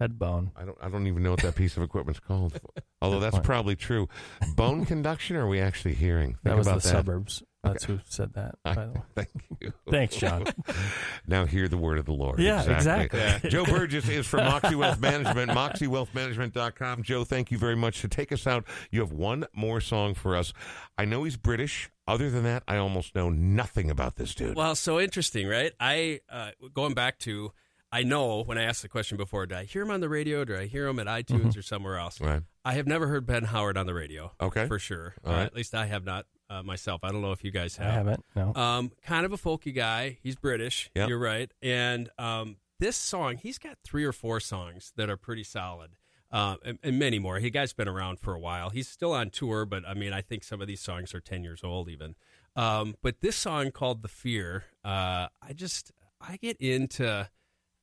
head bone. I don't, I don't even know what that piece of equipment's called. Although that's probably true. Bone conduction? Are we actually hearing? That Think was the that. suburbs. That's who said that. By the way. Thank you. Thanks, John. now hear the word of the Lord. Yeah, exactly. Joe Burgess is from Moxie Wealth Management, moxiewealthmanagement.com. Joe, thank you very much. To take us out, you have one more song for us. I know he's British. Other than that, I almost know nothing about this dude. Well, so interesting, right? I uh, going back to I know when I asked the question before, did I hear him on the radio? Did I hear him at iTunes or somewhere else? Right. I have never heard Ben Howard on the radio. Okay. for sure. All Uh. At least I have not uh, myself. I don't know if you guys have. I have. haven't. No. Um, kind of a folky guy. He's British. Yep. You're right. And um, this song, he's got three or four songs that are pretty solid. Uh, and, and many more. He guy's been around for a while. He's still on tour, but I mean, I think some of these songs are ten years old even. Um, but this song called "The Fear," uh, I just I get into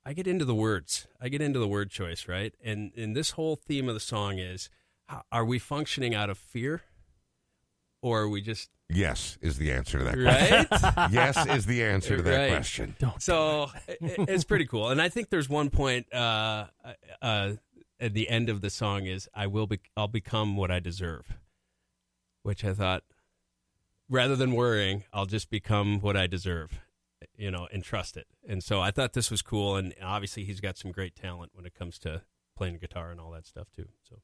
I get into the words. I get into the word choice, right? And and this whole theme of the song is: Are we functioning out of fear, or are we just Yes is the answer to that question. right? yes is the answer to that Right. question. So i- it's pretty cool, and I think there's one point uh, uh, at the end of the song is "I will be, I'll become what I deserve," which I thought, rather than worrying, I'll just become what I deserve, you know, and trust it. And so I thought this was cool, and obviously he's got some great talent when it comes to playing guitar and all that stuff too. So.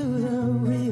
Onto the wheel.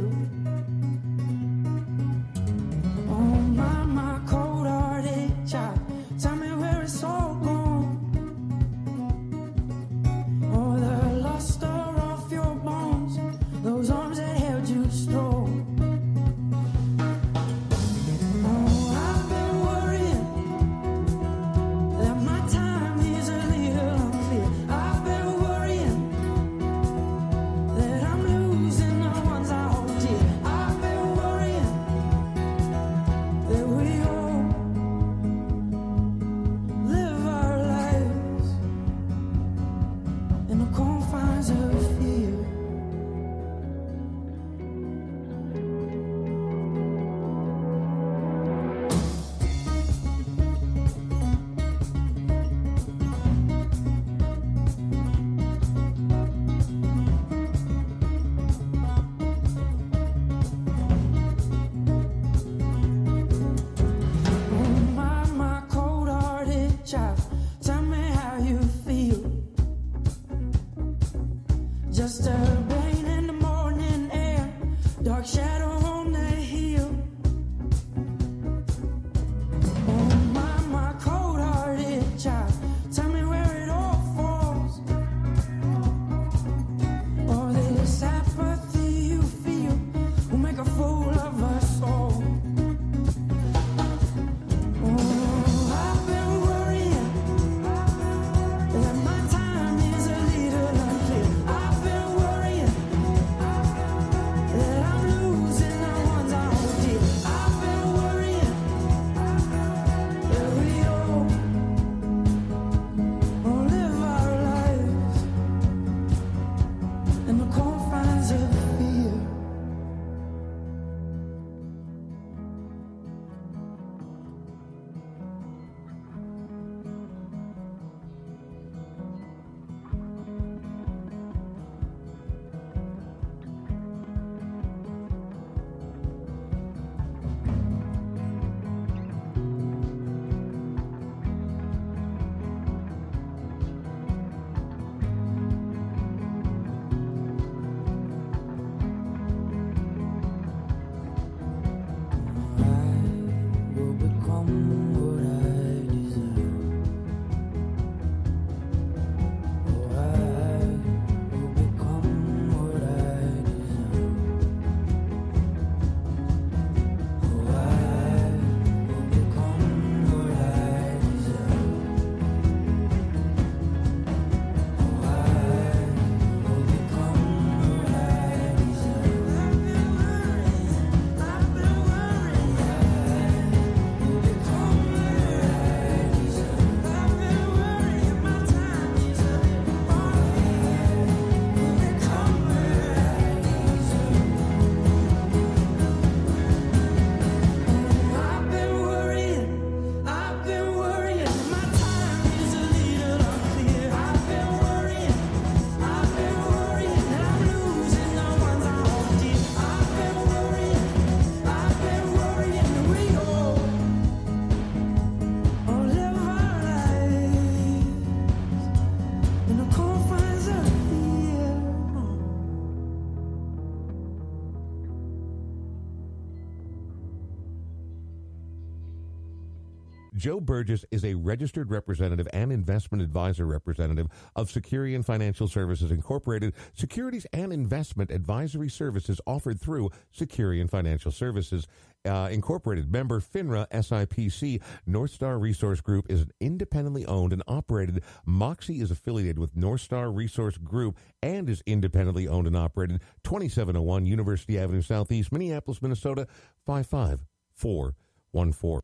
Joe Burgess is a registered representative and investment advisor representative of Securian Financial Services Incorporated, securities and investment advisory services offered through Securian Financial Services. Uh, Incorporated member FINRA SIPC North Star Resource Group is an independently owned and operated. Moxie is affiliated with North Star Resource Group and is independently owned and operated. 2701 University Avenue Southeast, Minneapolis, Minnesota 55414.